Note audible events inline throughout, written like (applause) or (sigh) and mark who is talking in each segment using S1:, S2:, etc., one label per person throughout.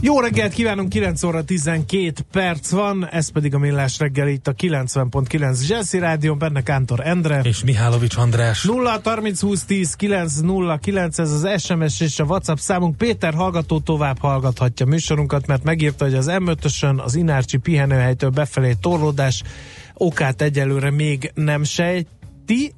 S1: Jó reggelt kívánunk, 9 óra 12 perc van, ez pedig a Millás reggel itt a 90.9 Jazzy Rádió, benne Kántor Endre.
S2: És Mihálovics András.
S1: 0 30 20 10 9 0 9, ez az SMS és a WhatsApp számunk. Péter hallgató tovább hallgathatja műsorunkat, mert megírta, hogy az M5-ösön az Inárcsi pihenőhelytől befelé torlódás okát egyelőre még nem sejti,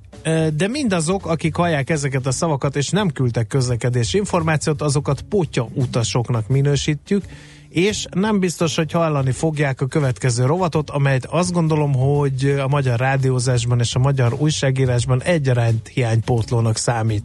S1: de mindazok, akik hallják ezeket a szavakat, és nem küldtek közlekedési információt, azokat potya utasoknak minősítjük, és nem biztos, hogy hallani fogják a következő rovatot, amelyet azt gondolom, hogy a magyar rádiózásban és a magyar újságírásban egyaránt hiánypótlónak számít.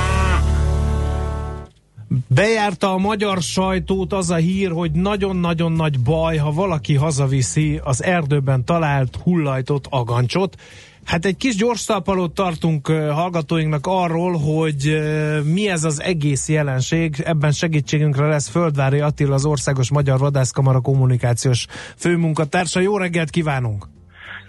S1: Bejárta a magyar sajtót az a hír, hogy nagyon-nagyon nagy baj, ha valaki hazaviszi az erdőben talált hullajtott agancsot. Hát egy kis gyors talpalót tartunk hallgatóinknak arról, hogy mi ez az egész jelenség. Ebben segítségünkre lesz Földvári Attila, az Országos Magyar Vadászkamara kommunikációs főmunkatársa. Jó reggelt kívánunk!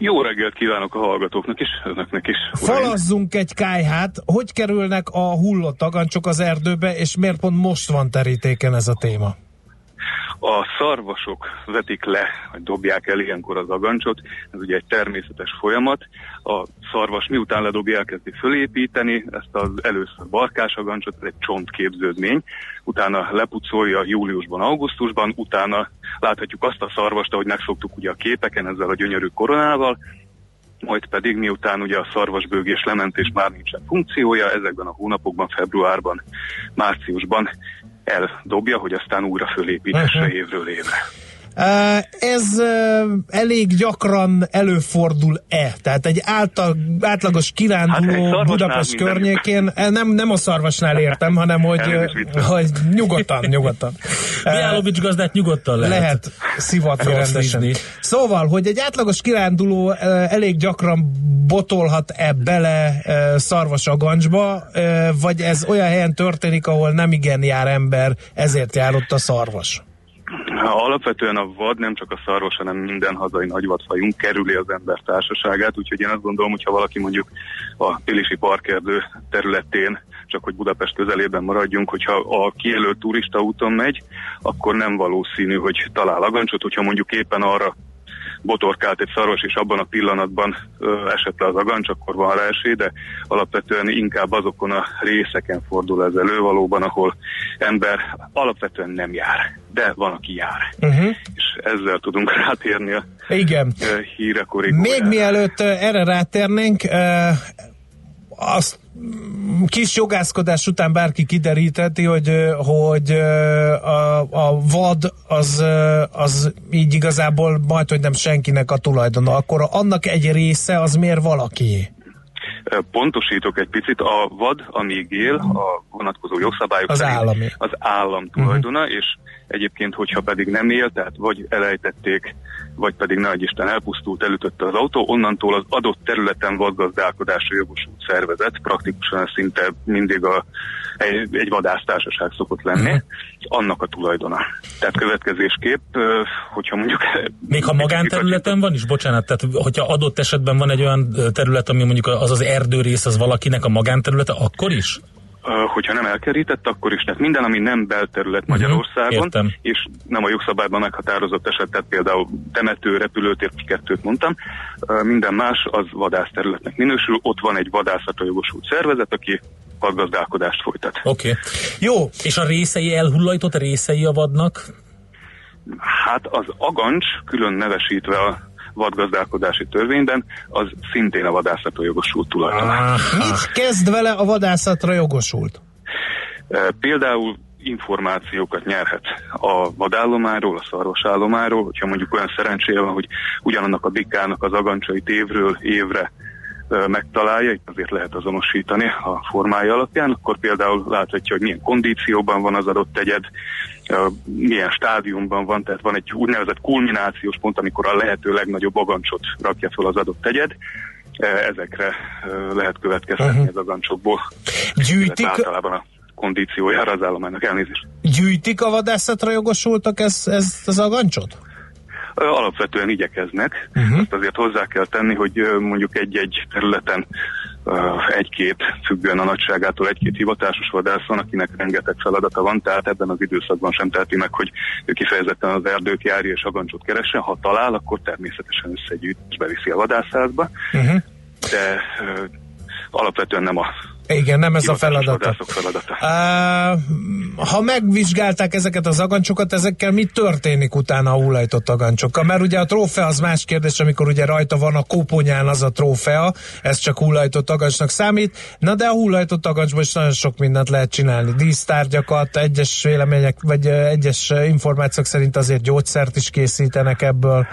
S3: Jó reggelt kívánok a hallgatóknak is, önöknek is.
S1: Falazzunk egy kájhát. Hogy kerülnek a hullott agancsok az erdőbe, és miért pont most van terítéken ez a téma?
S3: A szarvasok vetik le, vagy dobják el ilyenkor az agancsot, ez ugye egy természetes folyamat. A szarvas miután ledobja, elkezdi fölépíteni ezt az először barkás agancsot, ez egy csontképződmény, utána lepucolja júliusban, augusztusban, utána láthatjuk azt a szarvast, ahogy megszoktuk ugye a képeken ezzel a gyönyörű koronával, majd pedig miután ugye a szarvasbőgés lement és már nincsen funkciója, ezekben a hónapokban, februárban, márciusban eldobja, hogy aztán újra fölépítesse uh-huh. évről évre.
S1: Ez elég gyakran előfordul-e? Tehát egy által, átlagos kiránduló hát Budapest környékén, nem, nem a szarvasnál értem, hanem (laughs) hogy, hogy nyugodtan, nyugodtan. (laughs)
S2: Miálovics gazdát nyugodtan lehet.
S1: Lehet szivatni rendesen. Szóval, hogy egy átlagos kiránduló elég gyakran botolhat-e bele szarvas agancsba, vagy ez olyan helyen történik, ahol nem igen jár ember, ezért jár ott a szarvas?
S3: Alapvetően a vad nem csak a szarvas, hanem minden hazai nagyvadfajunk kerüli az ember társaságát, úgyhogy én azt gondolom, hogyha valaki mondjuk a Pilisi parkerdő területén, csak hogy Budapest közelében maradjunk, hogyha a kijelölt turista úton megy, akkor nem valószínű, hogy talál agancsot, hogyha mondjuk éppen arra botorkált egy szaros, és abban a pillanatban esett le az agancs, akkor van rá esély, de alapvetően inkább azokon a részeken fordul ez elő valóban, ahol ember alapvetően nem jár, de van, aki jár. Uh-huh. És ezzel tudunk (laughs) rátérni a
S1: Igen.
S3: híre
S1: Még mielőtt erre rátérnénk, azt kis jogászkodás után bárki kideríteti, hogy, hogy a, a vad az, az így igazából majd, hogy nem senkinek a tulajdona, akkor annak egy része az miért valaki?
S3: Pontosítok egy picit, a vad, amíg él, a vonatkozó jogszabályok
S1: az, állami.
S3: az állam tulajdona, uh-huh. és egyébként, hogyha pedig nem él, tehát vagy elejtették, vagy pedig nagy Isten elpusztult, elütötte az autó, onnantól az adott területen vadgazdálkodásra jogosult szervezet, praktikusan szinte mindig a, egy, egy vadásztársaság szokott lenni, uh-huh. annak a tulajdona. Tehát következésképp, hogyha mondjuk...
S2: Még ha magánterületen van is, bocsánat, tehát hogyha adott esetben van egy olyan terület, ami mondjuk az az erdőrész, az valakinek a magánterülete, akkor is?
S3: Hogyha nem elkerített, akkor is. Tehát minden, ami nem belterület mhm, Magyarországon, uh-huh, és nem a jogszabályban meghatározott eset, tehát például temető, repülőtér, kettőt mondtam, minden más az vadászterületnek minősül. Ott van egy vadászatra jogosult szervezet, aki vadgazdálkodást folytat.
S2: Oké. Okay. Jó, és a részei elhullajtott részei a vadnak?
S3: Hát az agancs, külön nevesítve a vadgazdálkodási törvényben, az szintén a vadászatra jogosult tulajdon.
S1: Mit kezd vele a vadászatra jogosult?
S3: Például információkat nyerhet a vadállomáról, a szarvasállomáról, hogyha mondjuk olyan szerencséje van, hogy ugyanannak a bikának az agancsait évről évre megtalálja, itt azért lehet azonosítani a formája alapján, akkor például láthatja, hogy milyen kondícióban van az adott egyed, milyen stádiumban van, tehát van egy úgynevezett kulminációs pont, amikor a lehető legnagyobb agancsot rakja fel az adott egyed, ezekre lehet következtetni uh-huh. az agancsokból.
S1: Gyűjtik,
S3: általában a kondíciójára az állománynak elnézést.
S1: Gyűjtik a vadászatra jogosultak ezt, ezt az agancsot?
S3: Alapvetően igyekeznek. Uh-huh. Azt azért hozzá kell tenni, hogy mondjuk egy-egy területen egy-két, függően a nagyságától egy-két hivatásos vadász van, akinek rengeteg feladata van, tehát ebben az időszakban sem teheti meg, hogy ő kifejezetten az erdőt járja és agancsot keressen. Ha talál, akkor természetesen összegyűjt és beviszi a vadászházba. Uh-huh. De alapvetően nem a
S1: igen, nem ez a feladata.
S3: feladata.
S1: Uh, ha megvizsgálták ezeket az agancsokat, ezekkel mi történik utána a hullajtott agancsokkal? Mert ugye a trófea az más kérdés, amikor ugye rajta van a koponyán az a trófea, ez csak hullajtott agancsnak számít, na de a hullajtott agancsban is nagyon sok mindent lehet csinálni. Dísztárgyakat, egyes vélemények, vagy egyes információk szerint azért gyógyszert is készítenek ebből.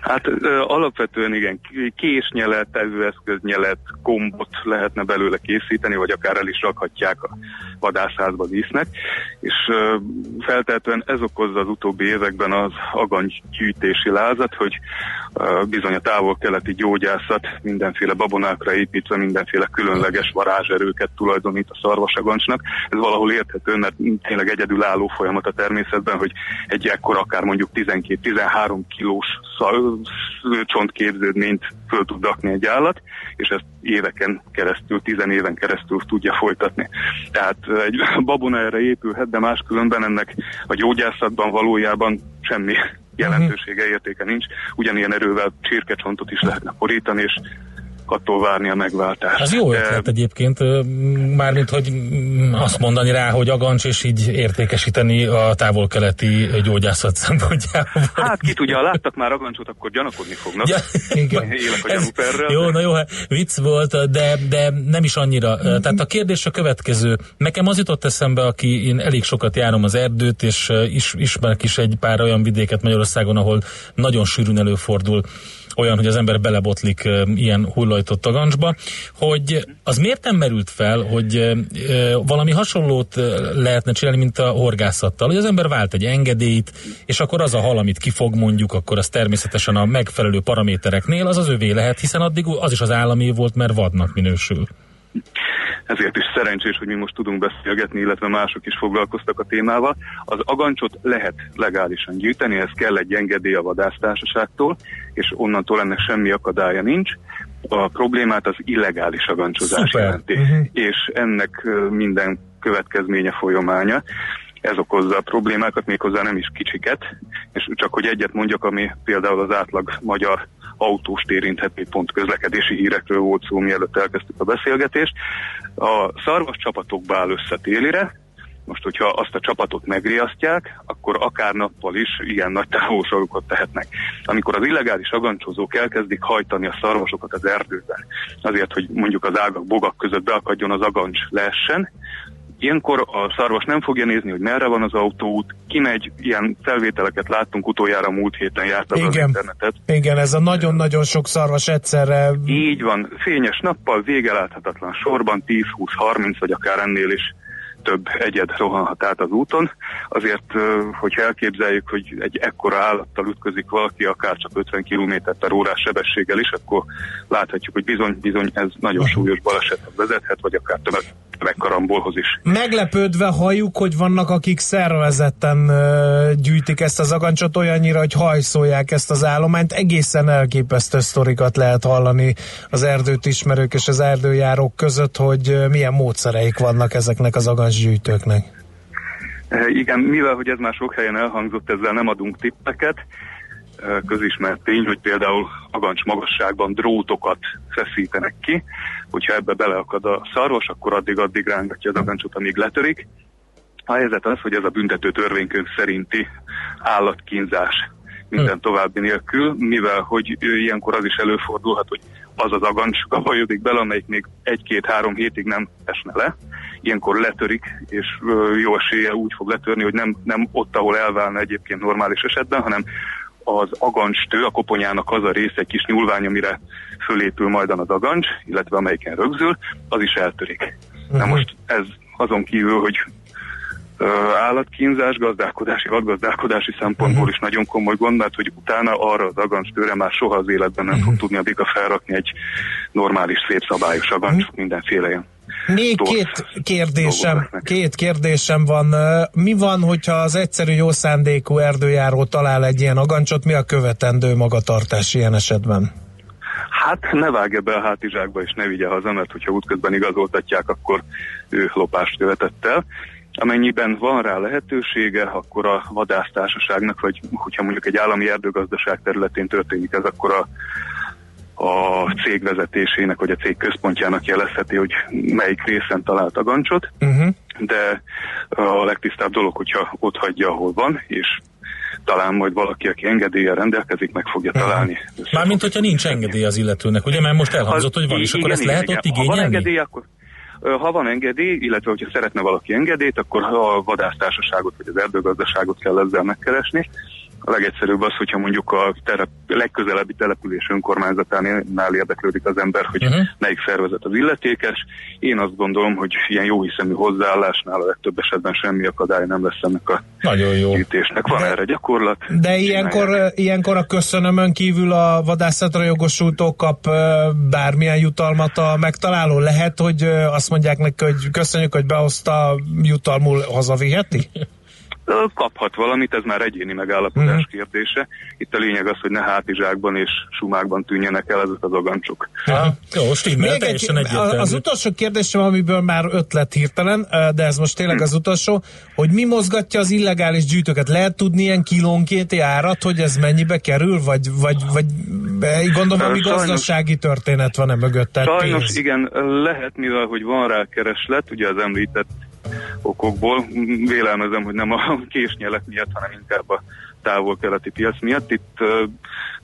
S3: Hát ö, alapvetően igen, késnyelet, tevőeszköznyelet, kombot lehetne belőle készíteni, vagy akár el is rakhatják a vadászházba dísznek, és ö, feltehetően ez okozza az utóbbi években az agangygyűjtési lázat, hogy ö, bizony a távol-keleti gyógyászat mindenféle babonákra építve mindenféle különleges varázserőket tulajdonít a szarvasagancsnak. Ez valahol érthető, mert tényleg egyedülálló folyamat a természetben, hogy egy ekkor akár mondjuk 12-13 kilós csontképződményt föl tud dakni egy állat, és ezt éveken keresztül, tizen éven keresztül tudja folytatni. Tehát egy (laughs) babona erre épülhet, de máskülönben ennek a gyógyászatban valójában semmi jelentősége, értéke nincs. Ugyanilyen erővel csirkecsontot is lehetne porítani, és attól várni a megváltást.
S2: Ez jó ötlet egyébként, mármint, hogy azt mondani rá, hogy agancs, és így értékesíteni a távol-keleti gyógyászat szempontjából.
S3: Hát ki tudja, ha láttak már agancsot, akkor gyanakodni fognak. Ja, igen. (laughs) Élek a.
S2: Jó, na jó, hát vicc volt, de, de nem is annyira. Tehát a kérdés a következő. Nekem az jutott eszembe, aki én elég sokat járom az erdőt, és is, ismerek is egy pár olyan vidéket Magyarországon, ahol nagyon sűrűn előfordul olyan, hogy az ember belebotlik ilyen hullajtott tagancsba, hogy az miért nem merült fel, hogy valami hasonlót lehetne csinálni, mint a horgászattal, hogy az ember vált egy engedélyt, és akkor az a hal, amit kifog mondjuk, akkor az természetesen a megfelelő paramétereknél az az övé lehet, hiszen addig az is az állami volt, mert vadnak minősül
S3: ezért is szerencsés, hogy mi most tudunk beszélgetni, illetve mások is foglalkoztak a témával. Az agancsot lehet legálisan gyűjteni, ez kell egy engedély a vadásztársaságtól, és onnantól ennek semmi akadálya nincs. A problémát az illegális agancsozás Szuper. jelenti, uh-huh. és ennek minden következménye folyamánya ez okozza a problémákat, méghozzá nem is kicsiket, és csak hogy egyet mondjak, ami például az átlag magyar autóst érintheti, pont közlekedési hírekről volt szó, mielőtt elkezdtük a beszélgetést. A szarvas csapatokba áll össze télire, most, hogyha azt a csapatot megriasztják, akkor akár nappal is ilyen nagy távolságokat tehetnek. Amikor az illegális agancsozók elkezdik hajtani a szarvasokat az erdőben, azért, hogy mondjuk az ágak, bogak között beakadjon az agancs leessen, Ilyenkor a szarvas nem fogja nézni, hogy merre van az autóút, kimegy, ilyen felvételeket láttunk utoljára múlt héten jártam
S1: az
S3: internetet.
S1: Igen, ez a nagyon-nagyon sok szarvas egyszerre.
S3: Így van, fényes nappal, végeláthatatlan sorban, 10-20-30 vagy akár ennél is több egyed rohanhat át az úton. Azért, hogyha elképzeljük, hogy egy ekkora állattal ütközik valaki, akár csak 50 km per órás sebességgel is, akkor láthatjuk, hogy bizony, bizony ez nagyon súlyos balesethez vezethet, vagy akár többet megkarambolhoz is.
S1: Meglepődve halljuk, hogy vannak, akik szervezetten gyűjtik ezt az agancsot olyannyira, hogy hajszolják ezt az állományt. Egészen elképesztő sztorikat lehet hallani az erdőt ismerők és az erdőjárók között, hogy milyen módszereik vannak ezeknek az agancsgyűjtőknek.
S3: Igen, mivel hogy ez már sok helyen elhangzott, ezzel nem adunk tippeket, közismert tény, hogy például agancs magasságban drótokat feszítenek ki, hogyha ebbe beleakad a szarvas, akkor addig-addig rángatja az agancsot, amíg letörik. A helyzet az, hogy ez a büntető törvénykönyv szerinti állatkínzás minden hm. további nélkül, mivel hogy ilyenkor az is előfordulhat, hogy az az agancs gabajodik bele, amelyik még egy-két-három hétig nem esne le. Ilyenkor letörik, és jó esélye úgy fog letörni, hogy nem, nem ott, ahol elválna egyébként normális esetben, hanem az agancstő, a koponyának az a része, egy kis nyúlvány, amire fölépül majd az agancs, illetve amelyiken rögzül, az is eltörik. Uh-huh. Na mhm. most ez azon kívül, hogy állatkínzás, gazdálkodási, vadgazdálkodási szempontból uh-huh. is nagyon komoly gond, mert hogy utána arra az agancstőre már soha az életben nem uh-huh. fog tudni a bika felrakni egy normális, szép szabályos agancs uh-huh. mindenféle ilyen.
S1: Még két kérdésem, két kérdésem van. Mi van, hogyha az egyszerű jó szándékú erdőjáró talál egy ilyen agancsot, mi a követendő magatartás ilyen esetben?
S3: Hát ne vágja be a hátizsákba és ne vigye haza, mert hogyha útközben igazoltatják, akkor ő lopást követett el. Amennyiben van rá lehetősége, akkor a vadásztársaságnak, vagy hogyha mondjuk egy állami erdőgazdaság területén történik ez, akkor a, a cég vezetésének, vagy a cég központjának jelezheti, hogy melyik részen talált a gancsot, uh-huh. de a legtisztább dolog, hogyha ott hagyja, ahol van, és talán majd valaki, aki engedéllyel rendelkezik, meg fogja uh-huh. találni.
S2: Mármint, hogyha nincs engedély az illetőnek, ugye? Mert most elhangzott, hogy van, és igen, akkor ezt igen, lehet igen. ott igényelni? Ha van engedély, akkor
S3: ha van engedély, illetve hogyha szeretne valaki engedélyt, akkor a vadásztársaságot vagy az erdőgazdaságot kell ezzel megkeresni. A legegyszerűbb az, hogyha mondjuk a terep, legközelebbi település önkormányzatánál érdeklődik az ember, hogy uh-huh. melyik szervezet az illetékes. Én azt gondolom, hogy ilyen jó hiszemű hozzáállásnál a legtöbb esetben semmi akadály nem lesz ennek a Nagyon jó. gyűjtésnek. Van de, erre gyakorlat.
S1: De ilyenkor, ilyenkor a köszönömön kívül a vadászatra jogosultó kap bármilyen jutalmat a megtaláló. Lehet, hogy azt mondják neki, hogy köszönjük, hogy behozta, jutalmul hazaviheti?
S3: Kaphat valamit, ez már egyéni megállapodás uh-huh. kérdése. Itt a lényeg az, hogy ne hátizsákban és sumákban tűnjenek el ezek az agancsok.
S2: Ja, jó, stimmel, Még egy,
S1: Az utolsó kérdésem, amiből már ötlet hirtelen, de ez most tényleg az utolsó, hogy mi mozgatja az illegális gyűjtőket? Lehet tudni ilyen kilónként árat, hogy ez mennyibe kerül, vagy, vagy, vagy gondolom, hogy gazdasági történet van-e mögött?
S3: Sajnos pénz. igen, lehet, mivel hogy van rá kereslet, ugye az említett okokból. Vélelmezem, hogy nem a (laughs) késnyelek miatt, hanem inkább a távol-keleti piac miatt. Itt uh,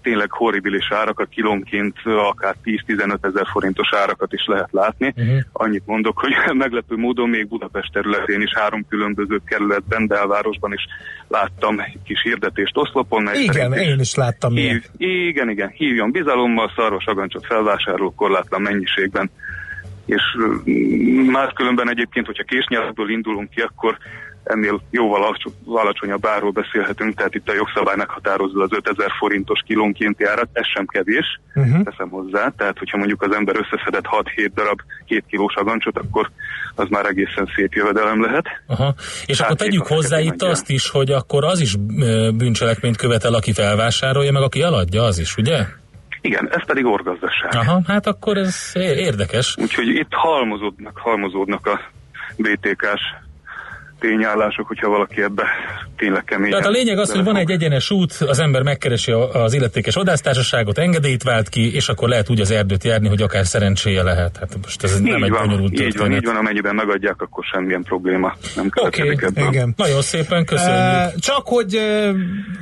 S3: tényleg horribilis árakat, kilónként akár 10-15 ezer forintos árakat is lehet látni. Uh-huh. Annyit mondok, hogy (laughs) meglepő módon még Budapest területén is három különböző kerületben, belvárosban is láttam kis hirdetést oszlopon.
S1: Igen, én is láttam.
S3: Hív, igen, igen, hívjon bizalommal, szarvas agancsot felvásárol korlátlan mennyiségben és máskülönben egyébként, hogyha késnyelvből indulunk ki, akkor ennél jóval alacsonyabb árról beszélhetünk, tehát itt a jogszabály meghatározza az 5000 forintos kilónkénti árat, ez sem kevés, uh-huh. teszem hozzá, tehát hogyha mondjuk az ember összeszedett 6-7 darab 2 kilós agancsot, akkor az már egészen szép jövedelem lehet.
S2: Aha. És hát akkor tegyük hozzá itt azt is, hogy akkor az is bűncselekményt követel, aki felvásárolja, meg aki eladja, az is, ugye?
S3: Igen, ez pedig orgazdaság.
S2: Aha, hát akkor ez érdekes.
S3: Úgyhogy itt halmozódnak, halmozódnak a BTK-s tényállások, hogyha valaki ebbe tényleg kemény.
S2: Tehát a lényeg az, hogy van egy egyenes út, az ember megkeresi az illetékes vadásztársaságot, engedélyt vált ki, és akkor lehet úgy az erdőt járni, hogy akár szerencséje lehet. Hát most ez így nem egy van, bonyolult
S3: így van, így van, amennyiben megadják, akkor semmilyen probléma nem Oké, okay,
S2: igen. Nagyon szépen köszönjük.
S1: Csak hogy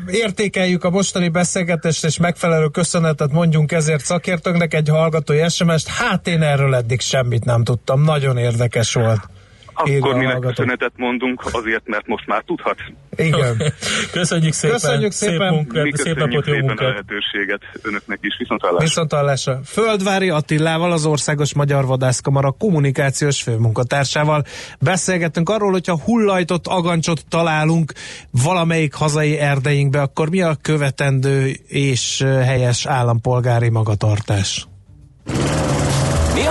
S1: értékeljük a mostani beszélgetést, és megfelelő köszönetet mondjunk ezért szakértőnknek egy hallgatói SMS-t. Hát én erről eddig semmit nem tudtam. Nagyon érdekes volt.
S3: Akkor mi köszönetet mondunk, azért, mert most már tudhat.
S1: Igen. (laughs)
S2: Köszönjük szépen.
S1: Köszönjük szépen. Szép,
S2: munkát, mi szép napot, jó munkát.
S3: a lehetőséget önöknek is. Viszontlátásra.
S1: Viszontlátásra. Földvári Attilával, az Országos Magyar Vadászkamara kommunikációs főmunkatársával beszélgettünk arról, hogyha hullajtott agancsot találunk valamelyik hazai erdeinkbe, akkor mi a követendő és helyes állampolgári magatartás?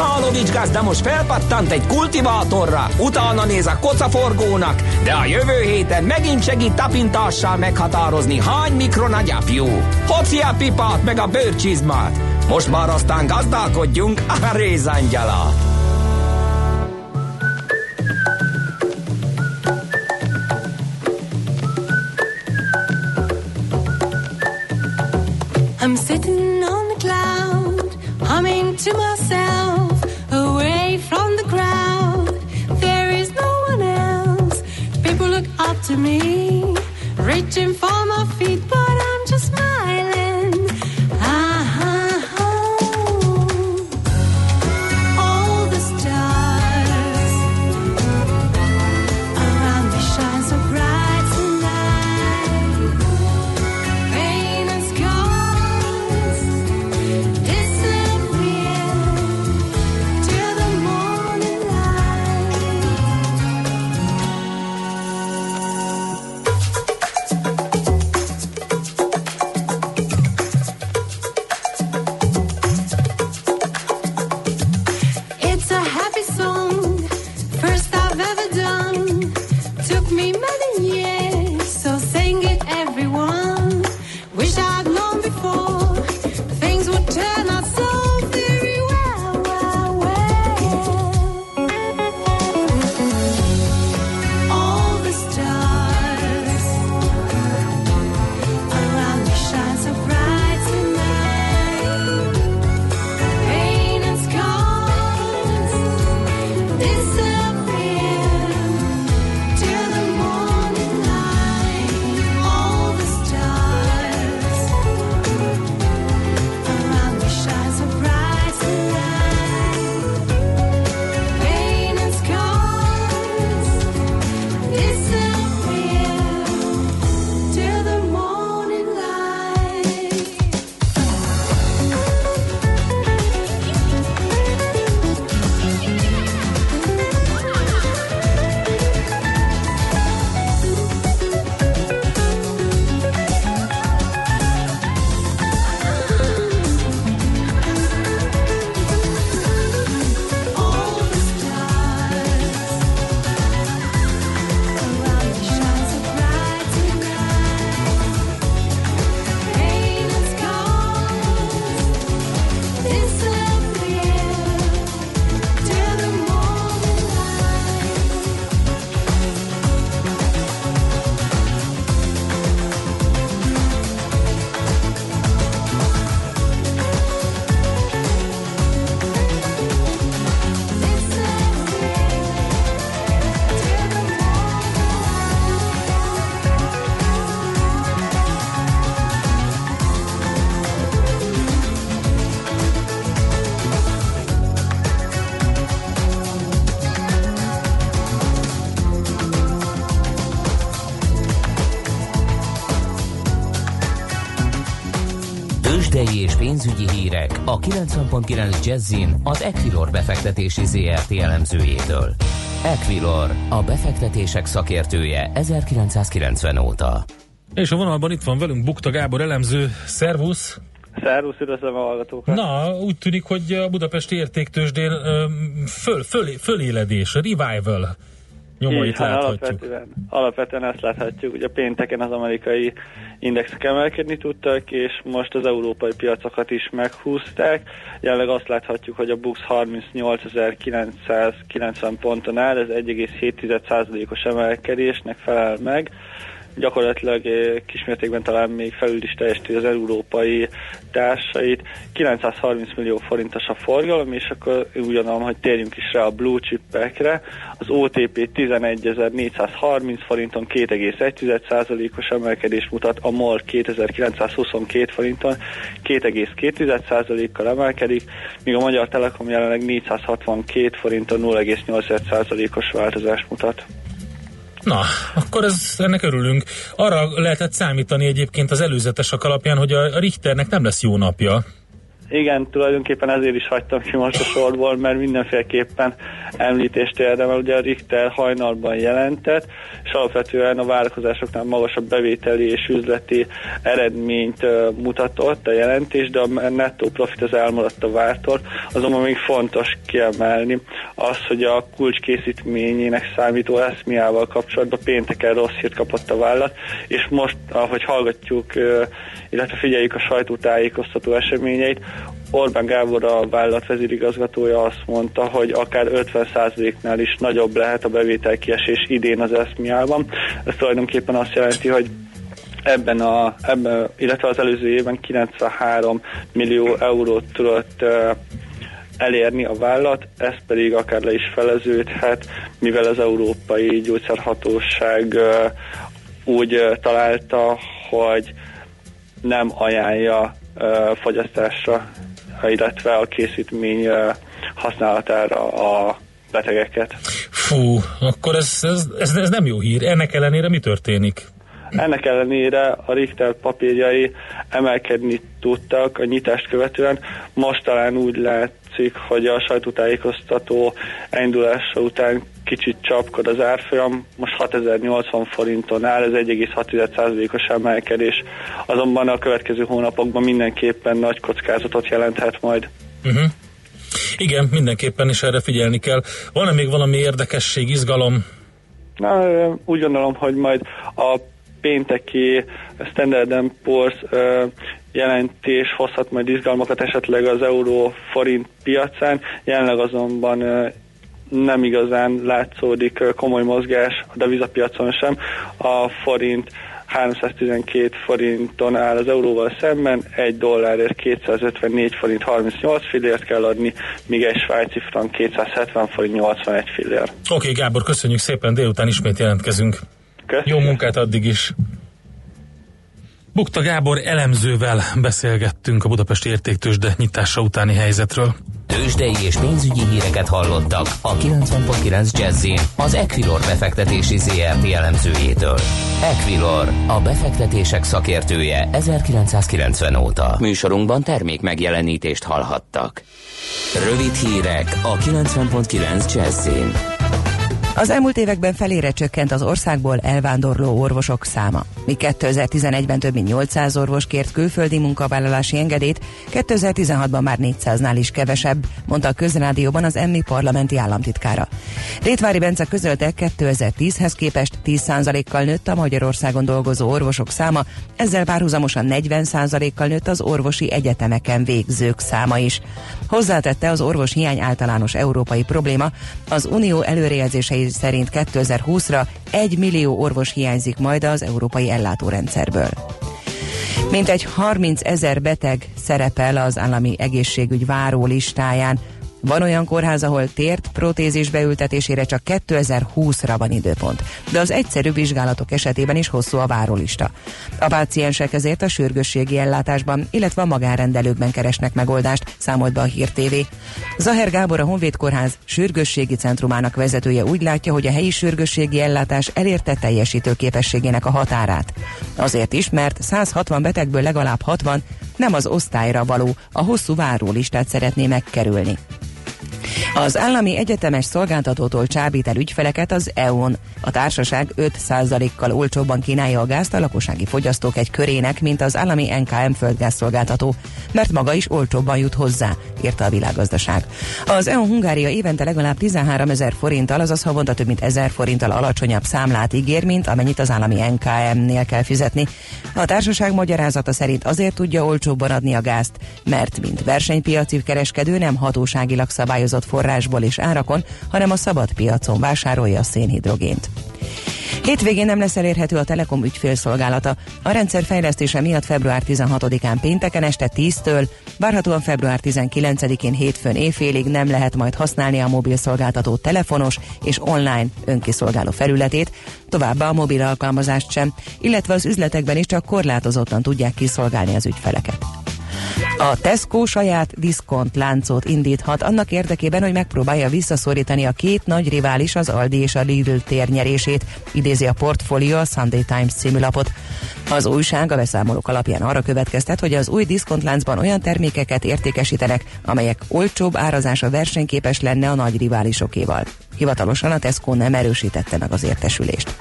S4: Mihálovics gazda most felpattant egy kultivátorra, utána néz a kocaforgónak, de a jövő héten megint segít tapintással meghatározni, hány mikron a gyapjú. Hoci a pipát meg a bőrcsizmát. Most már aztán gazdálkodjunk a rézangyala. I'm sitting on the cloud, humming to myself. To me, reaching for 90.9 Jazzin az Equilor befektetési ZRT elemzőjétől. Equilor, a befektetések szakértője 1990 óta.
S2: És a vonalban itt van velünk Bukta Gábor elemző. Szervusz!
S5: Szervusz, üdvözlöm a hallgatókat!
S2: Na, úgy tűnik, hogy a budapesti értéktősdén föl, föl, föléledés, revival nyomait láthatjuk.
S5: Alapvetően, alapvetően ezt láthatjuk. Ugye pénteken az amerikai indexek emelkedni tudtak, és most az európai piacokat is meghúzták. Jelenleg azt láthatjuk, hogy a BUX 38.990 ponton áll, ez 1,7%-os emelkedésnek felel meg gyakorlatilag eh, kismértékben talán még felül is teljesíti az európai társait. 930 millió forintos a forgalom, és akkor gondolom, hogy térjünk is rá a blue chipekre. Az OTP 11.430 forinton 2,1%-os emelkedés mutat, a MOL 2922 forinton 2,2%-kal emelkedik, míg a Magyar Telekom jelenleg 462 forinton 0,8%-os változást mutat.
S2: Na, akkor ez, ennek örülünk. Arra lehetett számítani egyébként az előzetesek alapján, hogy a Richternek nem lesz jó napja.
S5: Igen, tulajdonképpen ezért is hagytam ki most a sorból, mert mindenféleképpen említést érdemel. Ugye a Richter hajnalban jelentett, és alapvetően a várakozásoknál magasabb bevételi és üzleti eredményt mutatott a jelentés, de a nettó profit az elmaradt a vártól. Azonban még fontos kiemelni az, hogy a kulcskészítményének számító eszmiával kapcsolatban pénteken rossz hírt kapott a vállat, és most, ahogy hallgatjuk, illetve figyeljük a sajtótájékoztató eseményeit, Orbán Gábor a vállalat vezérigazgatója azt mondta, hogy akár 50%-nál is nagyobb lehet a bevételkiesés idén az eszmiában. Ez tulajdonképpen azt jelenti, hogy ebben a, ebben, illetve az előző évben 93 millió eurót tudott elérni a vállalat, ez pedig akár le is feleződhet, mivel az Európai Gyógyszerhatóság úgy találta, hogy nem ajánlja fogyasztásra illetve a készítmény használatára a betegeket.
S2: Fú, akkor ez, ez, ez, ez nem jó hír. Ennek ellenére mi történik?
S5: Ennek ellenére a Richter papírjai emelkedni tudtak a nyitást követően. Most talán úgy látszik, hogy a sajtótájékoztató indulása után kicsit csapkod az árfolyam, most 6080 forinton áll, ez 1,6%-os emelkedés, azonban a következő hónapokban mindenképpen nagy kockázatot jelenthet majd.
S2: Uh-huh. Igen, mindenképpen is erre figyelni kell. Van-e még valami érdekesség, izgalom?
S5: Na, úgy gondolom, hogy majd a pénteki Standard Poor's jelentés hozhat majd izgalmakat esetleg az euró forint piacán, jelenleg azonban nem igazán látszódik komoly mozgás a devizapiacon sem. A forint 312 forinton áll az euróval szemben, egy dollárért 254 forint 38 fillért kell adni, míg egy svájci frank 270 forint 81 fillér. Oké,
S2: okay, Gábor, köszönjük szépen, délután ismét jelentkezünk.
S5: Köszönjük.
S2: Jó munkát addig is! Bukta Gábor elemzővel beszélgettünk a Budapesti Értéktősde nyitása utáni helyzetről.
S4: Tőzsdei és pénzügyi híreket hallottak a 90.9 jazz az Equilor befektetési ZRT elemzőjétől. Equilor, a befektetések szakértője 1990 óta. Műsorunkban termék megjelenítést hallhattak. Rövid hírek a 90.9 jazz
S6: az elmúlt években felére csökkent az országból elvándorló orvosok száma. Mi 2011-ben több mint 800 orvos kért külföldi munkavállalási engedélyt, 2016-ban már 400-nál is kevesebb, mondta a közrádióban az emmi parlamenti államtitkára. Rétvári Bence közölte, 2010-hez képest 10%-kal nőtt a Magyarországon dolgozó orvosok száma, ezzel párhuzamosan 40%-kal nőtt az orvosi egyetemeken végzők száma is. Hozzátette az orvos hiány általános európai probléma, az unió előrejelzései szerint 2020-ra 1 millió orvos hiányzik majd az európai ellátórendszerből. Mintegy 30 ezer beteg szerepel az állami egészségügy váró listáján. Van olyan kórház, ahol tért protézis beültetésére csak 2020-ra van időpont, de az egyszerű vizsgálatok esetében is hosszú a várólista. A páciensek ezért a sürgősségi ellátásban, illetve a magánrendelőkben keresnek megoldást, számolt be a Hír TV. Zaher Gábor a Honvéd Kórház sürgősségi centrumának vezetője úgy látja, hogy a helyi sürgősségi ellátás elérte teljesítő képességének a határát. Azért is, mert 160 betegből legalább 60 nem az osztályra való, a hosszú várólistát szeretné megkerülni. Az állami egyetemes szolgáltatótól csábít el ügyfeleket az EON. A társaság 5%-kal olcsóbban kínálja a gázt a lakossági fogyasztók egy körének, mint az állami NKM földgázszolgáltató, mert maga is olcsóbban jut hozzá, írta a világgazdaság. Az EON Hungária évente legalább 13 ezer forinttal, azaz havonta több mint 1000 forinttal alacsonyabb számlát ígér, mint amennyit az állami NKM-nél kell fizetni. A társaság magyarázata szerint azért tudja olcsóbban adni a gázt, mert mint versenypiaci kereskedő nem hatóságilag szabályozott forrásból és árakon, hanem a szabad piacon vásárolja a szénhidrogént. Hétvégén nem lesz elérhető a Telekom ügyfélszolgálata. A rendszer fejlesztése miatt február 16-án pénteken este 10-től, várhatóan február 19-én hétfőn éjfélig nem lehet majd használni a mobil szolgáltató telefonos és online önkiszolgáló felületét, továbbá a mobil alkalmazást sem, illetve az üzletekben is csak korlátozottan tudják kiszolgálni az ügyfeleket. A Tesco saját diszkont láncot indíthat annak érdekében, hogy megpróbálja visszaszorítani a két nagy rivális, az Aldi és a Lidl térnyerését, idézi a Portfolio a Sunday Times című lapot. Az újság a beszámolók alapján arra következtet, hogy az új diszkontláncban olyan termékeket értékesítenek, amelyek olcsóbb árazása versenyképes lenne a nagy riválisokéval. Hivatalosan a Tesco nem erősítette meg az értesülést.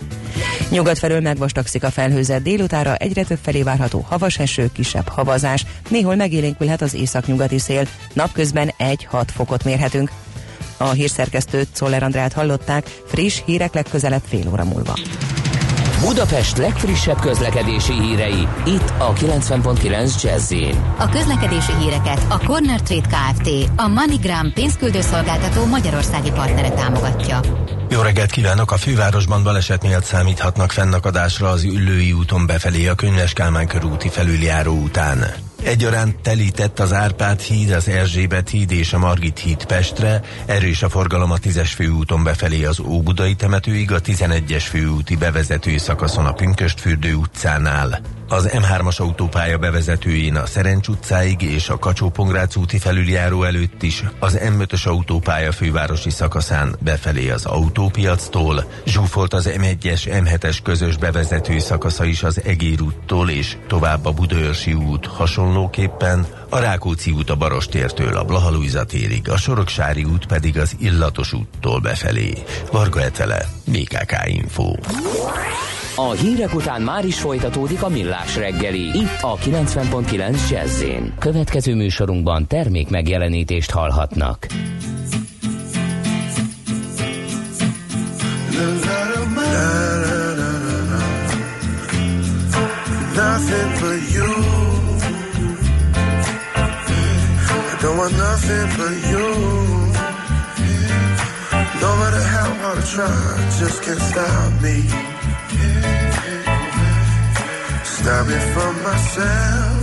S6: Nyugat felől megvastagszik a felhőzet délutára, egyre több felé várható havas eső, kisebb havazás, néhol megélénkülhet az északnyugati szél, napközben 1-6 fokot mérhetünk. A hírszerkesztőt Szoller Andrát hallották, friss hírek legközelebb fél óra múlva.
S7: Budapest legfrissebb közlekedési hírei, itt a 90.9 jazz
S8: A közlekedési híreket a Corner Trade Kft. a MoneyGram pénzküldőszolgáltató magyarországi partnere támogatja.
S9: Jó reggelt kívánok! A fővárosban baleset miatt számíthatnak fennakadásra az Üllői úton befelé a Könyves Kálmán körúti felüljáró után. Egyaránt telített az Árpád híd, az Erzsébet híd és a Margit híd Pestre, erős a forgalom a 10-es főúton befelé az Óbudai temetőig, a 11-es főúti bevezető szakaszon a Pünköstfürdő utcánál. Az M3-as autópálya bevezetőjén a Szerencs utcáig és a kacsó úti felüljáró előtt is, az M5-ös autópálya fővárosi szakaszán befelé az autópiactól, zsúfolt az M1-es, M7-es közös bevezető szakasza is az Egér úttól és tovább a Budaörsi út hasonlóképpen, a Rákóczi út a Barostértől a Blahalújza térig, a Soroksári út pedig az Illatos úttól befelé. Varga Etele, BKK Info.
S7: A hírek után már is folytatódik a millás reggeli. Itt a 90.9 jazz Következő műsorunkban termék megjelenítést hallhatnak. Nothing but you. I don't want nothing but you. No matter how hard I try, just can't stop me. Stop me from myself.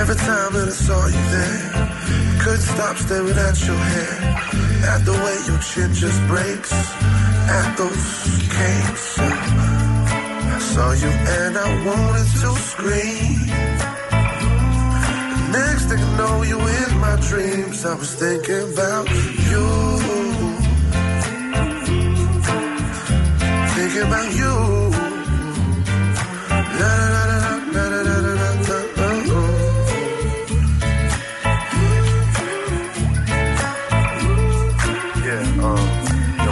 S7: Every time that I saw you there, couldn't stop staring at your hair. At the way your chin just breaks, at those cakes. I saw you and I wanted to scream. Next thing I know, you in my dreams. I was thinking about you. think about you. Yeah, um,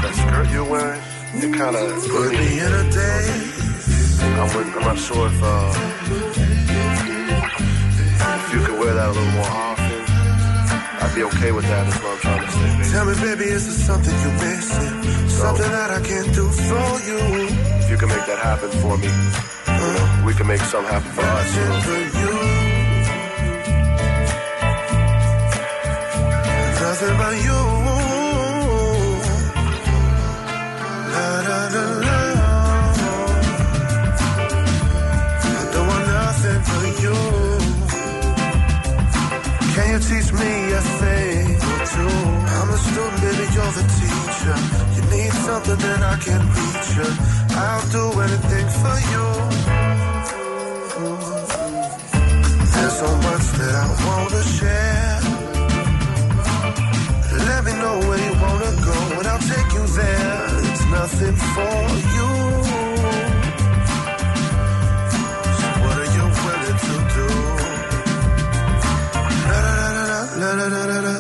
S7: that skirt you're wearing, it kind of put me in a day. I'm, with, I'm not sure if uh, if you could wear that a little more be okay with that. That's what I'm trying to say. Baby. Tell me, baby, is there something you're missing? Something that I can't do for you. If you can make that happen for me, you know, we can make something happen for us. You know? For you. Nothing but you. other than I can reach you. I'll do anything for you. There's so much that I wanna share. Let me know where you wanna go, and I'll take you there. It's nothing for you. So what are you willing to do? La la la la la La, la, la,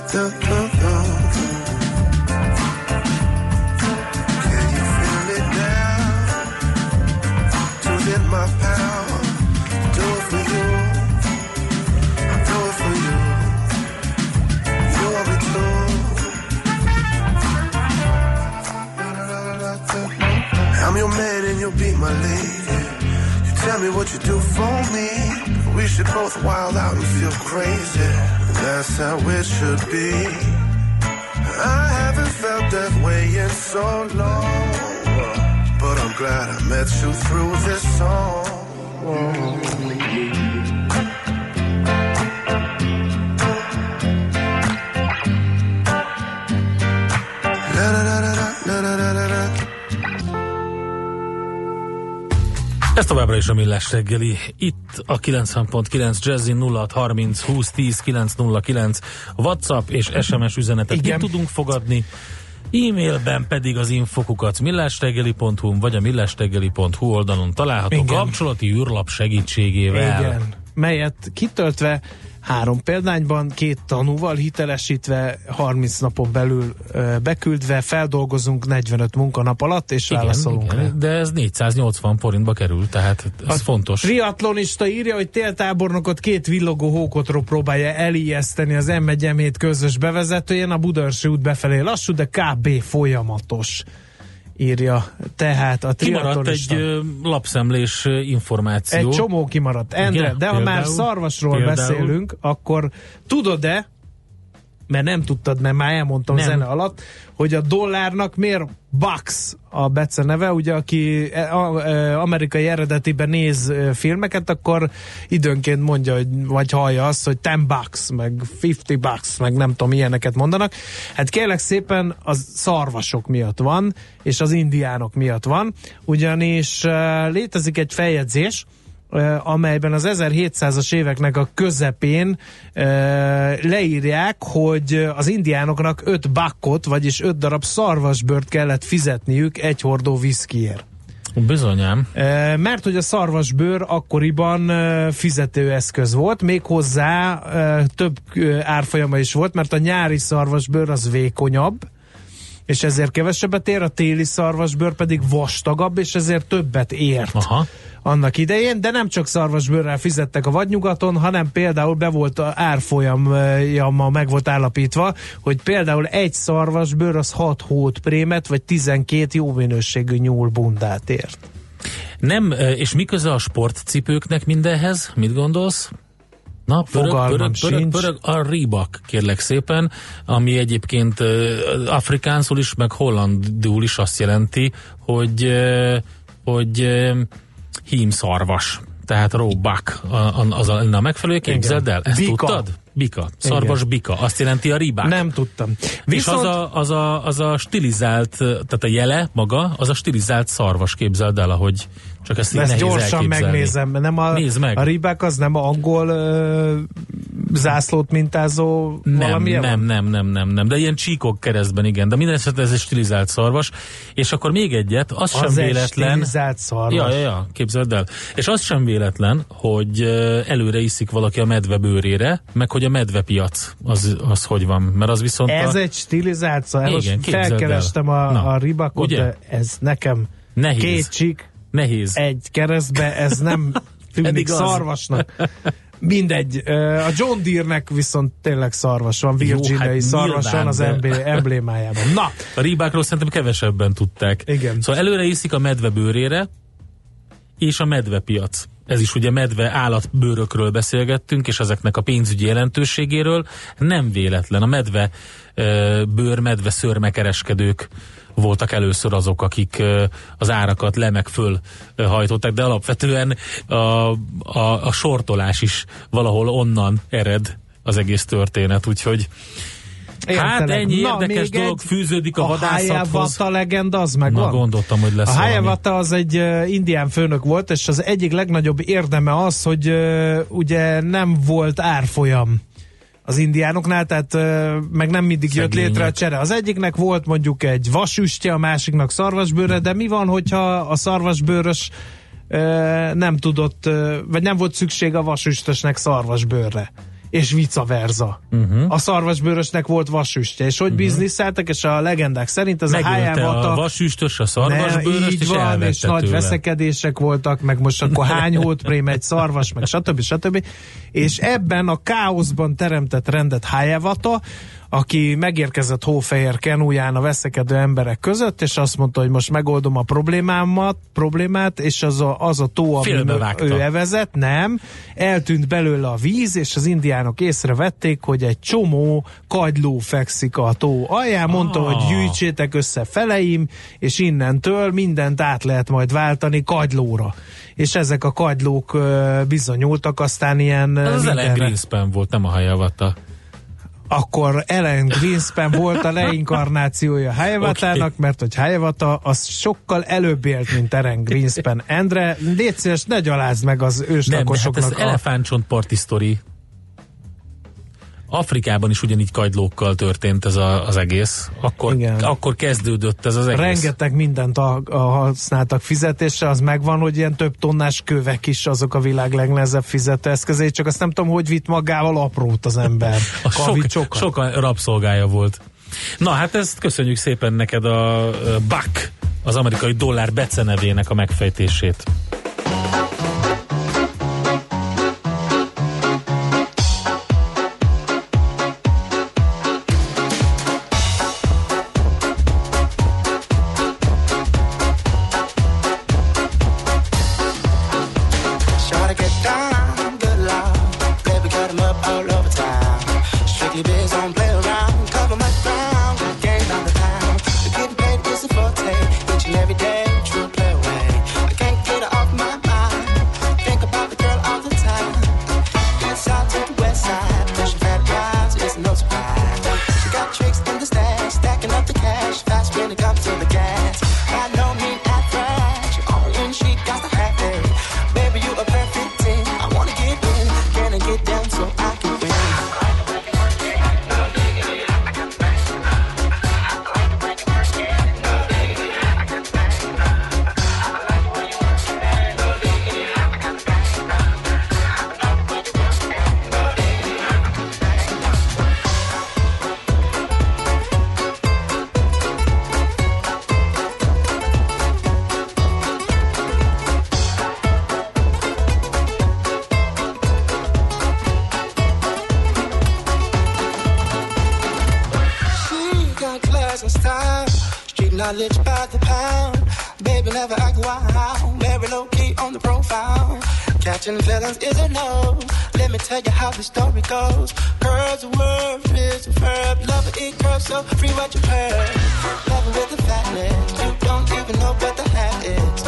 S7: I'm your man and you'll be my lady. You tell me what you do for me. We should both wild out and feel crazy. That's how it should be. I haven't felt that way in so long. But I'm glad I met you through this song. Whoa.
S2: Ez továbbra is a Millás reggeli. Itt a 90.9 Jazzy 0630 20 10 909 WhatsApp és SMS üzenetet
S1: Igen.
S2: ki tudunk fogadni. E-mailben pedig az infokukat millásreggeli.hu vagy a millásreggeli.hu oldalon található
S1: Igen.
S2: kapcsolati űrlap segítségével.
S1: Igen. Melyet kitöltve három példányban, két tanúval hitelesítve, 30 napon belül beküldve, feldolgozunk 45 munkanap alatt, és
S2: Igen,
S1: válaszolunk rá.
S2: igen, de ez 480 forintba kerül, tehát ez
S1: A
S2: fontos.
S1: Triatlonista írja, hogy téltábornokot két villogó hókotról próbálja elijeszteni az m 1 közös bevezetőjén, a Budaörsi út befelé lassú, de kb. folyamatos írja tehát a
S2: Kimaradt egy ö, lapszemlés információ.
S1: Egy csomó kimaradt. Endre,
S2: Igen,
S1: de ha már szarvasról
S2: Például?
S1: beszélünk, akkor tudod-e, mert nem tudtad, mert már elmondtam
S2: Nem.
S1: zene alatt, hogy a dollárnak miért Bucks a Bece neve, ugye aki e, a, e, amerikai eredetiben néz e, filmeket, akkor időnként mondja, hogy, vagy hallja azt, hogy 10 bucks, meg 50 bucks, meg nem tudom, ilyeneket mondanak. Hát kérlek szépen az szarvasok miatt van, és az indiánok miatt van, ugyanis létezik egy feljegyzés, amelyben az 1700-as éveknek a közepén leírják, hogy az indiánoknak 5 bakkot, vagyis 5 darab szarvasbört kellett fizetniük egy hordó viszkiért.
S2: Bizonyám.
S1: Mert hogy a szarvasbőr akkoriban fizetőeszköz volt, méghozzá eh, több árfolyama is volt, mert a nyári szarvasbőr az vékonyabb, és ezért kevesebbet ér, a téli szarvasbőr pedig vastagabb, és ezért többet ért
S2: Aha.
S1: Annak idején, de nem csak szarvasbőrrel fizettek a vadnyugaton, hanem például be volt a árfolyammal meg volt állapítva, hogy például egy szarvasbőr az 6 hót prémet, vagy 12 jó minőségű nyúlbundát ért.
S2: Nem, és mi köze a sportcipőknek mindenhez? Mit gondolsz? Na, pörög,
S1: Fogalmam
S2: pörög, pörög,
S1: sincs.
S2: pörög a Reebok, kérlek szépen, ami egyébként ö, afrikánszul is, meg hollandul is azt jelenti, hogy, ö, hogy ö, hímszarvas. Tehát a- az a, a megfelelő, képzeld el? Ezt
S1: Bika.
S2: tudtad? Bika. Szarvas bika. Azt jelenti a Reebok.
S1: Nem tudtam.
S2: És az a, az, a, az a stilizált, tehát a jele maga, az a stilizált szarvas, képzeld el, ahogy csak ezt
S1: ezt gyorsan
S2: elképzelni.
S1: megnézem, nem a,
S2: Nézd meg.
S1: a ribák az nem a angol ö, zászlót mintázó
S2: Nem,
S1: valami
S2: nem, nem, nem, nem, nem, de ilyen csíkok keresztben, igen, de minden esetre ez egy stilizált szarvas, és akkor még egyet, az,
S1: Az
S2: sem véletlen,
S1: stilizált szarvas.
S2: Ja, ja, ja, képzeld el. És az sem véletlen, hogy előre iszik valaki a medve bőrére, meg hogy a medvepiac az, az hogy van, mert az viszont
S1: Ez
S2: a,
S1: egy stilizált szarvas.
S2: Igen, képzeld el.
S1: felkerestem a,
S2: Na,
S1: a ribakot,
S2: ugye?
S1: de ez nekem
S2: nehéz,
S1: két csík,
S2: nehéz.
S1: egy keresztbe, ez nem (laughs) tűnik szarvasnak. Mindegy. A John Deere-nek viszont tényleg szarvas van, virginiai
S2: hát
S1: szarvas van az emblé- (laughs) emblémájában. Na,
S2: A ribákról szerintem kevesebben tudták.
S1: Igen.
S2: Szóval előre iszik a medve bőrére, és a medvepiac. Ez is ugye medve állatbőrökről beszélgettünk, és ezeknek a pénzügyi jelentőségéről. Nem véletlen. A medve bőr, medve szörmekereskedők voltak először azok, akik az árakat le meg föl hajtották, de alapvetően a, a, a sortolás is valahol onnan ered az egész történet, úgyhogy Hát
S1: értelek.
S2: ennyi
S1: Na,
S2: érdekes dolog
S1: egy-
S2: fűződik a vadászathoz.
S1: Hiawatha legenda az meg
S2: Na
S1: van?
S2: gondoltam, hogy lesz
S1: A. Hiawatha az egy uh, indián főnök volt, és az egyik legnagyobb érdeme az, hogy uh, ugye nem volt árfolyam az indiánoknál, tehát meg nem mindig jött
S2: Szegények.
S1: létre a csere. Az egyiknek volt mondjuk egy vasüstje, a másiknak szarvasbőre, de mi van, hogyha a szarvasbőrös nem tudott, vagy nem volt szükség a vasüstösnek szarvasbőrre? És vice versa. Uh-huh. A szarvasbőrösnek volt vasüstje, és hogy uh-huh. bizniszeltek, és a legendák szerint ez a
S2: Megölte
S1: Hiawatha
S2: a vasüstös, a szarvasbőröst,
S1: így
S2: és
S1: van, és nagy
S2: tőle.
S1: veszekedések voltak, meg most akkor hány hótprém egy szarvas, meg stb. stb. És ebben a káoszban teremtett rendet Hiawatha aki megérkezett hófehér kenúján a veszekedő emberek között, és azt mondta, hogy most megoldom a problémámat, problémát, és az a, az a tó, amin ő evezett, nem, eltűnt belőle a víz, és az indiánok észrevették, hogy egy csomó kagyló fekszik a tó alján, mondta, ah. hogy gyűjtsétek össze feleim, és innentől mindent át lehet majd váltani kagylóra. És ezek a kagylók bizonyultak aztán ilyen...
S10: Az, az Ellen Greenspan volt, nem a hajavata
S1: akkor Ellen Greenspan volt a reinkarnációja Hayavatának, okay. mert hogy Hayavata az sokkal előbb élt, mint Ellen Greenspan. Endre, légy szíves, ne gyalázd meg az őslakosoknak.
S10: Nem, hát ez a... elefántcsont party story. Afrikában is ugyanígy kagylókkal történt ez a, az egész. Akkor, Igen. akkor kezdődött ez az egész.
S1: Rengeteg mindent a, a használtak fizetésre, az megvan, hogy ilyen több tonnás kövek is azok a világ legnehezebb fizetőeszközei, csak azt nem tudom, hogy vitt magával aprót az ember. (laughs)
S10: a sok, sokan rabszolgája volt. Na hát ezt köszönjük szépen neked a BAC, az amerikai dollár becenevének a megfejtését. knowledge by the pound. Baby, never act wild. Very low key on the profile. Catching feelings is a no. Let me tell you how the story goes. Curves a word, is a verb. Love it curves, so free what you heard. Love with the fatness. You don't even know what the hat is.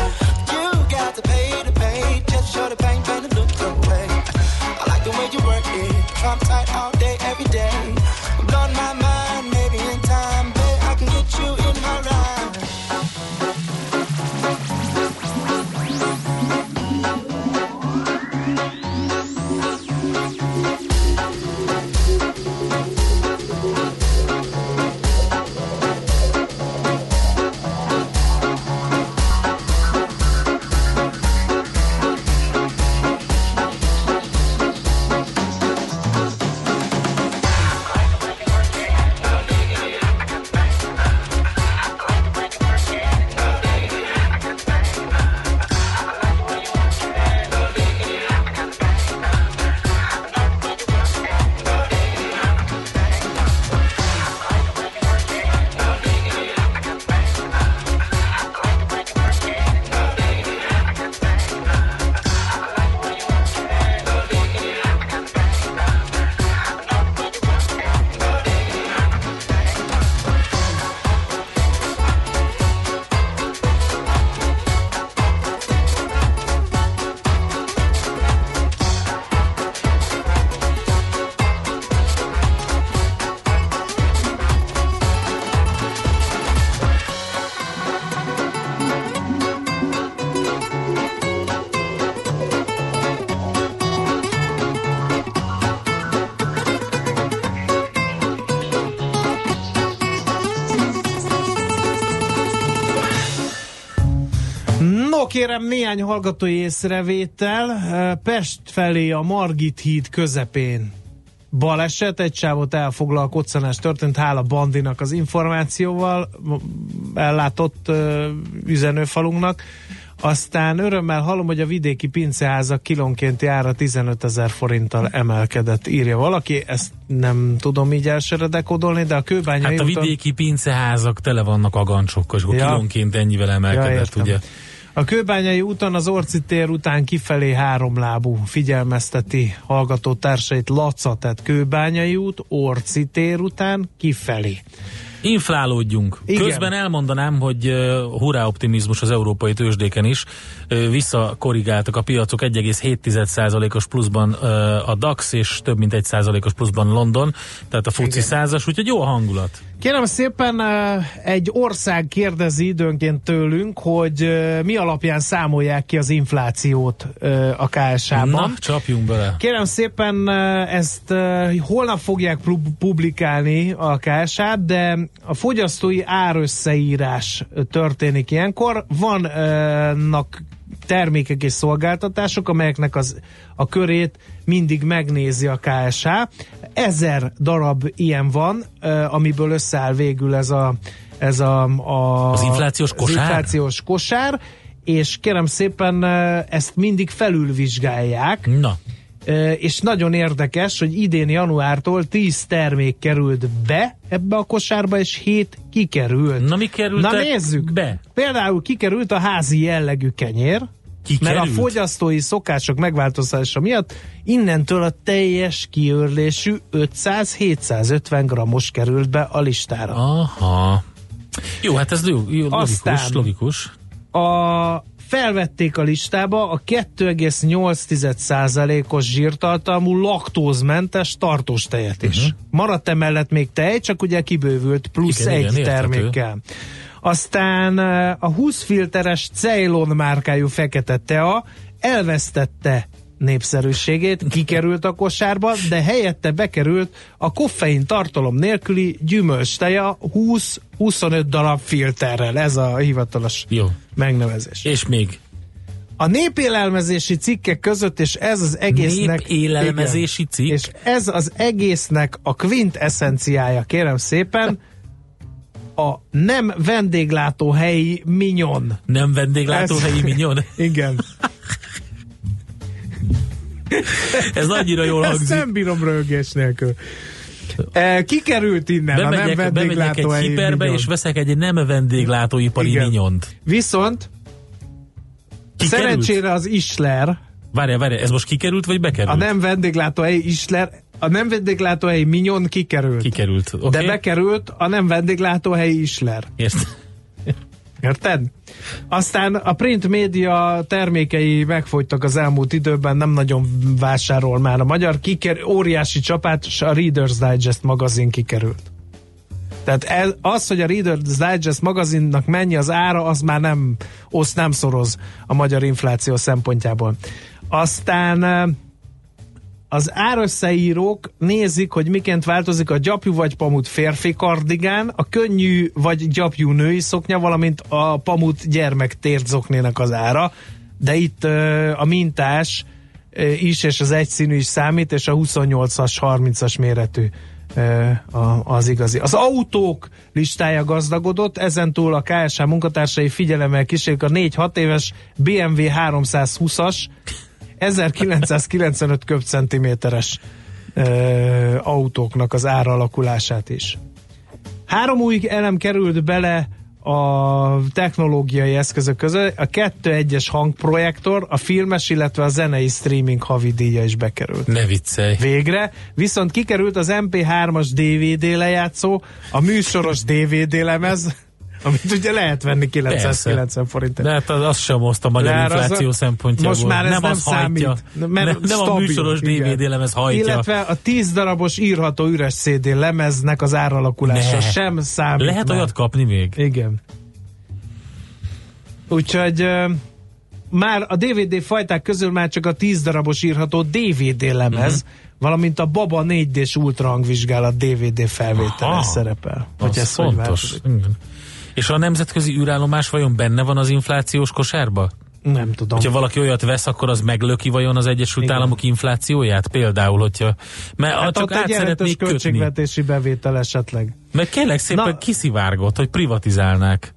S10: You got to pay to pay. Just show the bank bang, and look away. I like the way you work it. I'm tight all day, every day. Blowing my mind.
S1: Kérem, néhány hallgatói észrevétel. Pest felé a Margit híd közepén baleset, egy sávot elfoglal, koccanás történt, hála Bandinak az információval, ellátott üzenőfalunknak. Aztán örömmel hallom, hogy a vidéki pinceházak kilónkénti ára 15 ezer forinttal emelkedett, írja valaki. Ezt nem tudom így elsőre dekodolni, de a kőbányai
S2: Hát a
S1: úton-
S2: vidéki pinceházak tele vannak agancsokkal, és akkor
S1: Ja.
S2: kilónként ennyivel emelkedett,
S1: értem.
S2: ugye?
S1: A kőbányai úton az Orci tér után kifelé háromlábú figyelmezteti hallgató társait Laca, tehát kőbányai út, Orci tér után kifelé.
S2: Inflálódjunk.
S1: Igen.
S2: Közben elmondanám, hogy uh, hurrá optimizmus az európai tőzsdéken is. Uh, visszakorrigáltak a piacok 1,7%-os pluszban uh, a DAX, és több mint 1%-os pluszban London, tehát a
S1: Igen.
S2: százas, úgyhogy jó a hangulat.
S1: Kérem szépen, egy ország kérdezi időnként tőlünk, hogy mi alapján számolják ki az inflációt a KSH-ban.
S2: Na, csapjunk bele.
S1: Kérem szépen, ezt holnap fogják pu- publikálni a KSH, de a fogyasztói árösszeírás történik ilyenkor. Vannak termékek és szolgáltatások, amelyeknek az, a körét mindig megnézi a KSH. Ezer darab ilyen van, amiből összeáll végül ez a, ez a, a
S2: Az inflációs kosár?
S1: Az inflációs kosár, és kérem szépen ezt mindig felülvizsgálják,
S2: Na,
S1: és nagyon érdekes, hogy idén januártól 10 termék került be ebbe a kosárba, és 7 kikerült.
S2: na mi került
S1: Na nézzük!
S2: be?
S1: Például kikerült a házi jellegű kenyér,
S2: Kikerült?
S1: mert a fogyasztói szokások megváltozása miatt innentől a teljes kiörlésű 500-750 grammos került be a listára.
S2: Aha. Jó, hát ez jó, jó logikus,
S1: Aztán-
S2: logikus.
S1: a felvették a listába a 2,8%-os zsírtartalmú laktózmentes tartós tejet is. Uh-huh. Maradt emellett még tej, csak ugye kibővült plusz
S2: Igen,
S1: egy
S2: igen,
S1: termékkel. Aztán eh, a 20 filteres Ceylon márkájú fekete tea elvesztette népszerűségét, kikerült a kosárba, de helyette bekerült a koffein tartalom nélküli gyümölcsteja 20-25 darab filterrel. Ez a hivatalos
S2: Jó.
S1: megnevezés.
S2: És még
S1: A népélelmezési cikkek között, és ez az egésznek...
S2: Népélelmezési
S1: igen,
S2: cikk?
S1: És ez az egésznek a kvint eszenciája, kérem szépen, a nem vendéglátóhelyi minyon.
S2: nem vendéglátóhelyi
S1: Ez-
S2: minyon. (laughs)
S1: Igen.
S2: Ez annyira jól
S1: Ezt
S2: hangzik.
S1: nem bírom rögés nélkül. E, kikerült innen a nem
S2: Bemegyek, bemegyek egy hiperbe,
S1: minyon.
S2: és veszek egy nem vendéglátóipari
S1: Igen.
S2: minyont.
S1: Viszont
S2: Kikerült?
S1: szerencsére az Isler,
S2: Várjál, várjál, ez most kikerült, vagy bekerült?
S1: a nem vendéglátóhelyi Isler, a nem vendéglátóhelyi minyon kikerült.
S2: Kikerült, oké.
S1: De bekerült a nem vendéglátóhelyi Isler.
S2: Ért.
S1: Érted? Aztán a print média termékei megfogytak az elmúlt időben, nem nagyon vásárol már a magyar. Kiker, óriási csapát, és a Reader's Digest magazin kikerült. Tehát ez, az, hogy a Reader's Digest magazinnak mennyi az ára, az már nem oszt, nem szoroz a magyar infláció szempontjából. Aztán eh, az árösszeírók nézik, hogy miként változik a gyapjú vagy pamut férfi kardigán, a könnyű vagy gyapjú női szoknya, valamint a pamut gyermek térzoknének az ára, de itt ö, a mintás ö, is, és az egyszínű is számít, és a 28-as, 30-as méretű ö, a- az igazi. Az autók listája gazdagodott, ezentúl a KSH munkatársai figyelemmel kísérik a 4-6 éves BMW 320-as 1995 köbcentiméteres ö, autóknak az áralakulását is. Három új elem került bele a technológiai eszközök között, a 2.1-es hangprojektor, a filmes, illetve a zenei streaming havidíja is bekerült.
S2: Ne viccelj.
S1: Végre, viszont kikerült az MP3-as DVD lejátszó, a műsoros DVD lemez, amit ugye lehet venni 990 forintért.
S2: De hát az, az sem oszt a magyar
S1: De hát az
S2: infláció
S1: a-
S2: szempontjából.
S1: Most már ez nem,
S2: az
S1: számít.
S2: hajtja.
S1: Mert
S2: nem, nem a
S1: stabil,
S2: műsoros
S1: igen.
S2: DVD lemez hajtja.
S1: Illetve a 10 darabos írható üres CD lemeznek az áralakulása
S2: Ne.
S1: sem számít.
S2: Lehet
S1: már.
S2: olyat kapni még?
S1: Igen. Úgyhogy már a DVD fajták közül már csak a 10 darabos írható DVD lemez, uh-huh. valamint a Baba 4D-s ultrahangvizsgálat DVD felvétele
S2: Aha.
S1: szerepel.
S2: Az
S1: Hogy ez hogy
S2: fontos.
S1: változik.
S2: És a nemzetközi űrállomás vajon benne van az inflációs kosárba?
S1: Nem tudom.
S2: Hogyha valaki olyat vesz, akkor az meglöki vajon az Egyesült
S1: Igen.
S2: Államok inflációját? Például, hogyha... Mert
S1: Hát
S2: csak át szeretnék kötni.
S1: költségvetési bevétel esetleg.
S2: Mert kérlek szépen
S1: Na-
S2: kiszivárgott, hogy privatizálnák.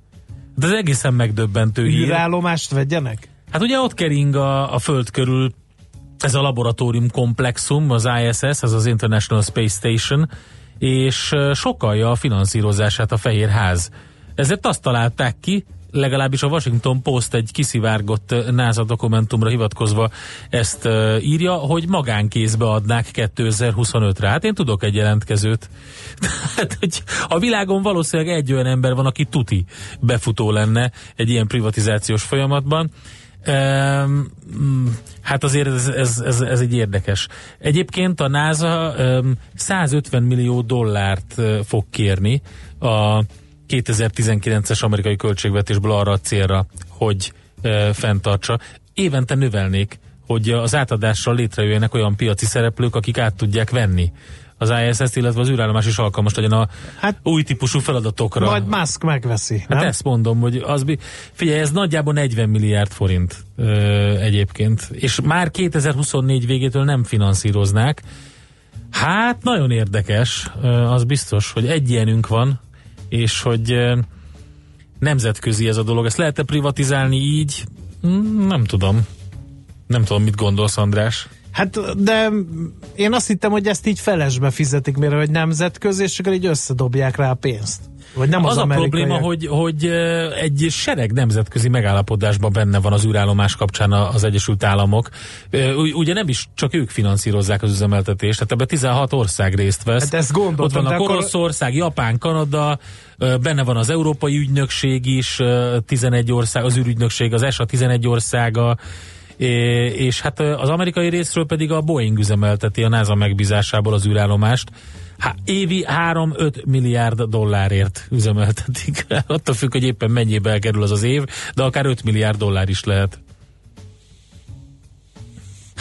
S2: De ez egészen megdöbbentő hír.
S1: űrállomást vegyenek?
S2: Hát ugye ott kering a, a Föld körül ez a laboratórium komplexum, az ISS, ez az International Space Station, és sokalja a finanszírozását a Fehér Ház. Ezért azt találták ki, legalábbis a Washington Post egy kiszivárgott NASA dokumentumra hivatkozva ezt írja, hogy magánkézbe adnák 2025-re. Hát én tudok egy jelentkezőt. Tehát, (laughs) hogy a világon valószínűleg egy olyan ember van, aki tuti befutó lenne egy ilyen privatizációs folyamatban. Um, hát azért ez, ez, ez, ez egy érdekes. Egyébként a NASA um, 150 millió dollárt fog kérni a 2019-es amerikai költségvetésből arra a célra, hogy uh, fenntartsa. Évente növelnék, hogy az átadással létrejöjjenek olyan piaci szereplők, akik át tudják venni az ISS-t, illetve az űrállomás is alkalmas legyen a hát, új típusú feladatokra.
S1: Majd Musk megveszi,
S2: Hát
S1: nem?
S2: ezt mondom, hogy az, figyelj, ez nagyjából 40 milliárd forint ö, egyébként, és már 2024 végétől nem finanszíroznák. Hát nagyon érdekes, ö, az biztos, hogy egy ilyenünk van, és hogy nemzetközi ez a dolog. Ezt lehet-e privatizálni így? Hmm, Nem tudom. Nem tudom, mit gondolsz, András.
S1: Hát, de én azt hittem, hogy ezt így felesbe fizetik, mert hogy nemzetközi, és akkor így összedobják rá a pénzt. Vagy nem az,
S2: az a probléma, hogy, hogy ö, egy sereg nemzetközi megállapodásban benne van az űrállomás kapcsán az Egyesült Államok. U- Ugye nem is csak ők finanszírozzák az üzemeltetést, tehát ebben 16 ország részt vesz.
S1: Hát ezt gondoltam,
S2: Ott van a
S1: akkor-
S2: Oroszország, Japán, Kanada, ö, benne van az Európai Ügynökség is, ö, 11 ország, az űrügynökség, az ESA 11 országa, és hát az amerikai részről pedig a Boeing üzemelteti a NASA megbízásából az űrállomást. Há, évi 3-5 milliárd dollárért üzemeltetik. Attól függ, hogy éppen mennyibe elkerül az az év, de akár 5 milliárd dollár is lehet.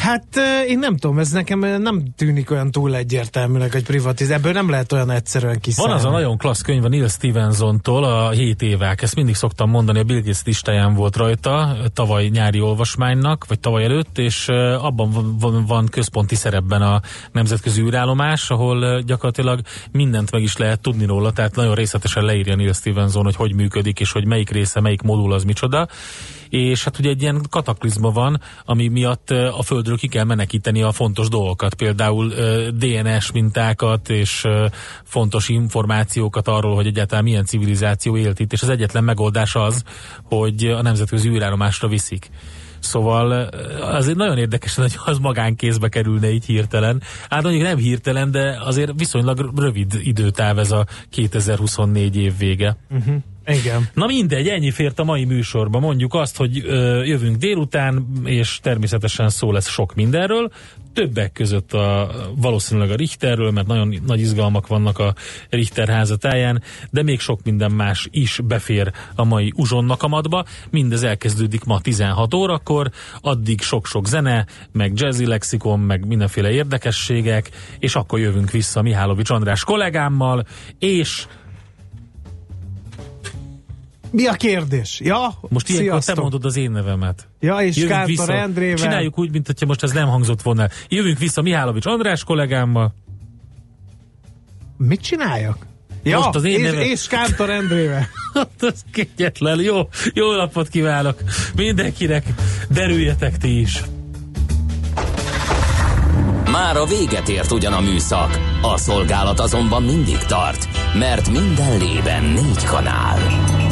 S1: Hát én nem tudom, ez nekem nem tűnik olyan túl egyértelműnek, hogy privatiz. Ebből nem lehet olyan egyszerűen
S2: Van
S1: kiszállni.
S2: az a nagyon klassz könyv a Neil Stevenson-tól, a 7 évek. Ezt mindig szoktam mondani, a Bill Gates listáján volt rajta, tavaly nyári olvasmánynak, vagy tavaly előtt, és abban van, van, van központi szerepben a nemzetközi űrállomás, ahol gyakorlatilag mindent meg is lehet tudni róla, tehát nagyon részletesen leírja Neil Stevenson, hogy hogy működik, és hogy melyik része, melyik modul az micsoda és hát ugye egy ilyen kataklizma van, ami miatt a Földről ki kell menekíteni a fontos dolgokat, például DNS mintákat és fontos információkat arról, hogy egyáltalán milyen civilizáció élt itt, és az egyetlen megoldás az, hogy a nemzetközi űrállomásra viszik. Szóval azért nagyon érdekes, hogy az magánkézbe kerülne így hirtelen. Hát mondjuk nem hirtelen, de azért viszonylag rövid időtáv ez a 2024 év vége.
S1: Uh-huh. Igen.
S2: Na mindegy, ennyi fért a mai műsorba. Mondjuk azt, hogy ö, jövünk délután, és természetesen szó lesz sok mindenről. Többek között a, valószínűleg a Richterről, mert nagyon nagy izgalmak vannak a Richter házatáján, de még sok minden más is befér a mai uzsonnak a madba. Mindez elkezdődik ma 16 órakor, addig sok-sok zene, meg jazzy lexikon, meg mindenféle érdekességek, és akkor jövünk vissza Mihálovics András kollégámmal, és
S1: Mi a kérdés? Ja,
S2: Most ilyenkor te
S1: sziasztok.
S2: mondod az én nevemet.
S1: Ja, és
S2: Jövünk
S1: Kántor
S2: vissza.
S1: Endrével.
S2: Csináljuk úgy, mint hogyha most ez nem hangzott volna. Jövünk vissza Mihálovics András kollégámmal.
S1: Mit csináljak? Ja,
S2: Most az én
S1: és,
S2: nevem.
S1: és Kántor Endrével. (laughs)
S2: Hát ez kegyetlen. Jó, jó napot kívánok mindenkinek. Derüljetek ti is.
S4: Már a véget ért ugyan a műszak, a szolgálat azonban mindig tart, mert minden lében négy kanál.